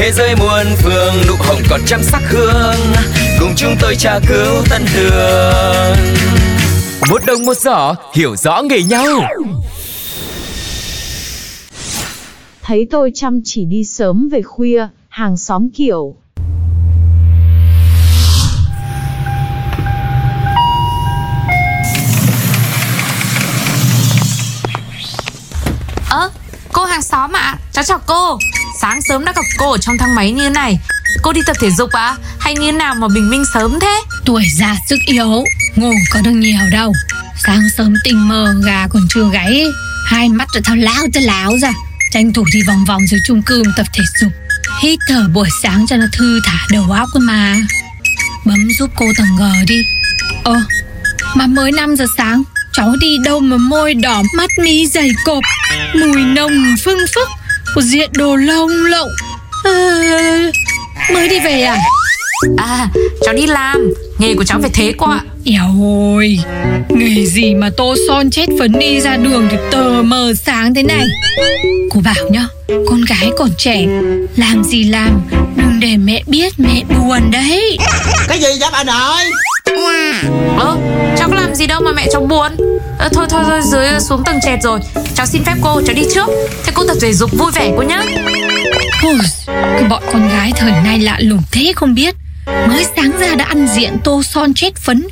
Thế giới muôn phương nụ hồng còn trăm sắc hương. Cùng chúng tôi tra cứu tân đường Một đồng một giỏ hiểu rõ nghề nhau. Thấy tôi chăm chỉ đi sớm về khuya, hàng xóm kiểu. Ơ, cô hàng xóm ạ, cháu chào cô Sáng sớm đã gặp cô ở trong thang máy như này. Cô đi tập thể dục à? Hay như nào mà bình minh sớm thế? Tuổi già sức yếu, Ngủ có được nhiều đâu. Sáng sớm tinh mơ, gà còn chưa gáy. Hai mắt rồi thao láo tới láo ra. Tranh thủ đi vòng vòng dưới chung cư tập thể dục. Hít thở buổi sáng cho nó thư thả đầu óc cơ mà. Bấm giúp cô tầng G đi. Ơ, Mà mới 5 giờ sáng, Cháu đi đâu mà môi đỏ, mắt mi dày cộp, Mùi nồng phưng phức. Một diện đồ lông lộng. À, Mới đi về à? À, cháu đi làm. Nghề của cháu phải thế cô ạ. Eo ôi Nghề gì mà tô son chết phấn đi ra đường Thì tờ mờ sáng thế này. Cô bảo nhá Con gái còn trẻ Làm gì làm Đừng để mẹ biết mẹ buồn đấy. Cái gì vậy bà nội Ơ, cháu có làm gì đâu mà mẹ cháu buồn. Ờ, Thôi thôi thôi, dưới xuống tầng trệt rồi. Cháu xin phép cô, cháu đi trước. Thế cô tập thể dục vui vẻ cô nhá. Ôi, Cái bọn con gái thời nay lạ lùng thế không biết. Mới sáng ra đã ăn diện tô son chết phấn.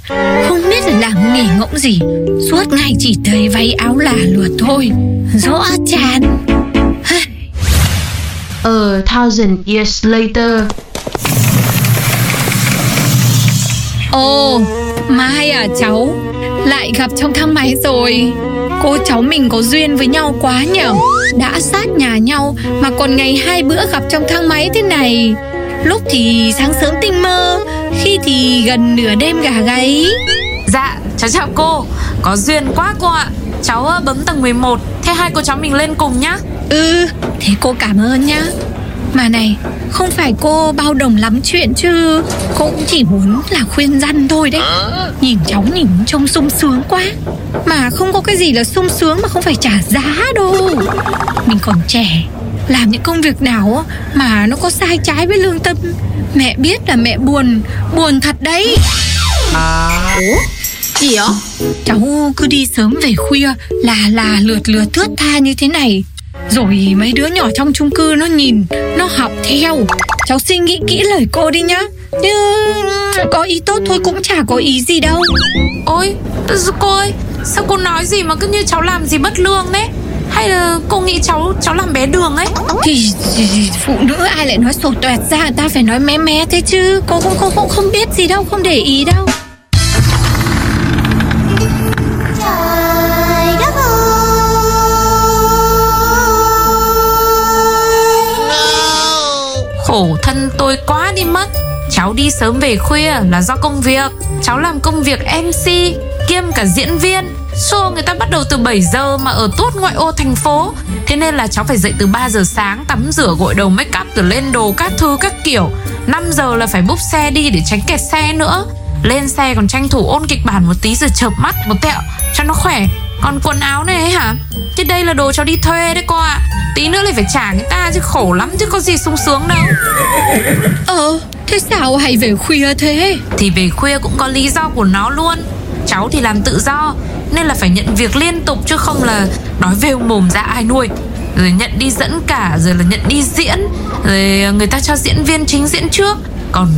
Không biết là làm nghề ngỗng gì. Suốt ngày chỉ thấy váy áo là lượt thôi. Rõ chán. A thousand years later. Ồ, Mai à cháu? Lại gặp trong thang máy rồi. Cô cháu mình có duyên với nhau quá nhở Đã sát nhà nhau Mà còn ngày hai bữa gặp trong thang máy thế này. Lúc thì sáng sớm tinh mơ Khi thì gần nửa đêm gà gáy. Dạ, cháu chào cô. Có duyên quá cô ạ. Cháu ờ, bấm tầng 11 Thế hai cô cháu mình lên cùng nhá. Ừ, thế cô cảm ơn nhá Mà này, không phải cô bao đồng lắm chuyện chứ. Cũng chỉ muốn là khuyên răn thôi đấy. Nhìn cháu nhìn trông sung sướng quá. Mà không có cái gì là sung sướng mà không phải trả giá đâu. Mình còn trẻ Làm những công việc nào mà nó có sai trái với lương tâm. Mẹ biết là mẹ buồn, buồn thật đấy. Gì ạ? Cháu cứ đi sớm về khuya là là lượt lượt thướt tha như thế này Rồi mấy đứa nhỏ trong chung cư nó nhìn Nó học theo. Cháu suy nghĩ kỹ lời cô đi nhá. Chứ có ý tốt thôi cũng chả có ý gì đâu. Ôi, cô ơi Sao cô nói gì mà cứ như cháu làm gì bất lương đấy? Hay là cô nghĩ cháu cháu làm bé đường ấy? Thì, thì phụ nữ ai lại nói sổ toẹt ra Ta phải nói mé mé thế chứ. Cô không, không, không, không biết gì đâu Không để ý đâu tôi quá đi mất. Cháu đi sớm về khuya là do công việc. Cháu làm công việc MC Kiêm cả diễn viên. Show người ta bắt đầu từ 7 giờ mà ở tuốt ngoại ô thành phố. Thế nên là cháu phải dậy từ 3 giờ sáng, Tắm rửa, gội đầu make up, rồi lên đồ các thứ các kiểu. 5 giờ là phải búp xe đi để tránh kẹt xe nữa. Lên xe còn tranh thủ ôn kịch bản một tí rồi chợp mắt, một tẹo, cho nó khỏe. Còn quần áo này ấy hả? Thế đây là đồ cháu đi thuê đấy cô ạ. Tí nữa lại phải trả người ta chứ khổ lắm chứ có gì sung sướng đâu. Ờ thế sao hay về khuya thế? Thì về khuya cũng có lý do của nó luôn. Cháu thì làm tự do Nên là phải nhận việc liên tục chứ không là Nói vêu mồm ra ai nuôi. Rồi nhận đi dẫn cả Rồi là nhận đi diễn Rồi người ta cho diễn viên chính diễn trước. Còn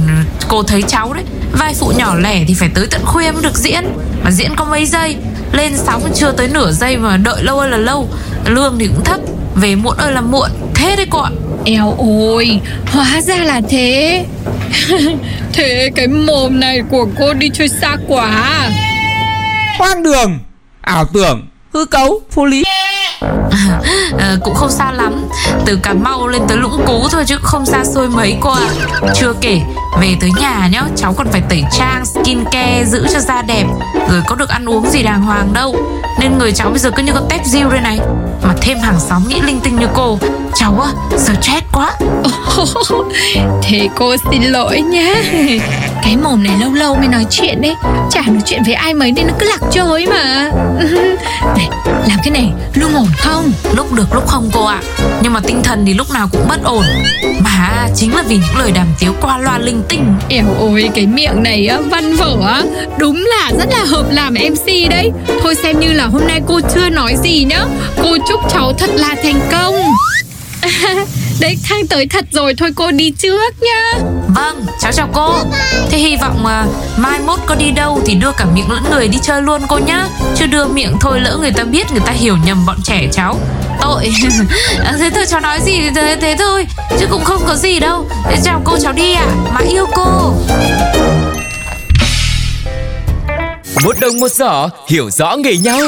cô thấy cháu đấy Vai phụ nhỏ lẻ thì phải tới tận khuya mới được diễn. Mà diễn có mấy giây Lên sóng chưa tới nửa giây mà đợi lâu ơi là lâu. Lương thì cũng thấp Về muộn ơi là muộn. Thế đấy cô ạ. Eo ôi, hóa ra là thế. Thế cái mồm này của cô đi chơi xa quá Hoang đường Ảo tưởng Hư cấu Vô lý à, Cũng không xa lắm. Từ Cà Mau lên tới Lũng Cú thôi chứ không xa xôi mấy cô ạ. Chưa kể về tới nhà nhá Cháu còn phải tẩy trang, skin care Giữ cho da đẹp Rồi có được ăn uống gì đàng hoàng đâu. Nên người cháu bây giờ cứ như con tép diêu đây này. Mà thêm hàng xóm nghĩ linh tinh như cô. Cháu á, stress quá. Thế cô xin lỗi nhá. Cái mồm này lâu lâu mới nói chuyện đấy. Chả nói chuyện với ai mấy nên nó cứ lạc trôi mà. Này, làm cái này lương ổn không? Lúc được lúc không cô ạ. Nhưng mà tinh thần thì lúc nào cũng bất ổn. Mà chính là vì những lời đàm tiếu qua loa linh tinh. Ẻo ôi cái miệng này á, văn vở á Đúng là rất là hợp làm MC đấy. Thôi xem như là hôm nay cô chưa nói gì nhá. Cô chúc cháu thật là thành công. Đấy thang tới thật rồi Thôi cô đi trước nhá. Vâng, cháu chào cô. Thế hy vọng mà mai mốt có đi đâu Thì đưa cả miệng lẫn người đi chơi luôn cô nhá. Chứ đưa miệng thôi lỡ người ta biết Người ta hiểu nhầm bọn trẻ cháu. Tội. À, thế thôi cháu nói gì thế, thế thôi Chứ cũng không có gì đâu. Thế chào cô cháu đi ạ. Mà yêu cô. Một đồng một giỏ hiểu rõ nghề nhau.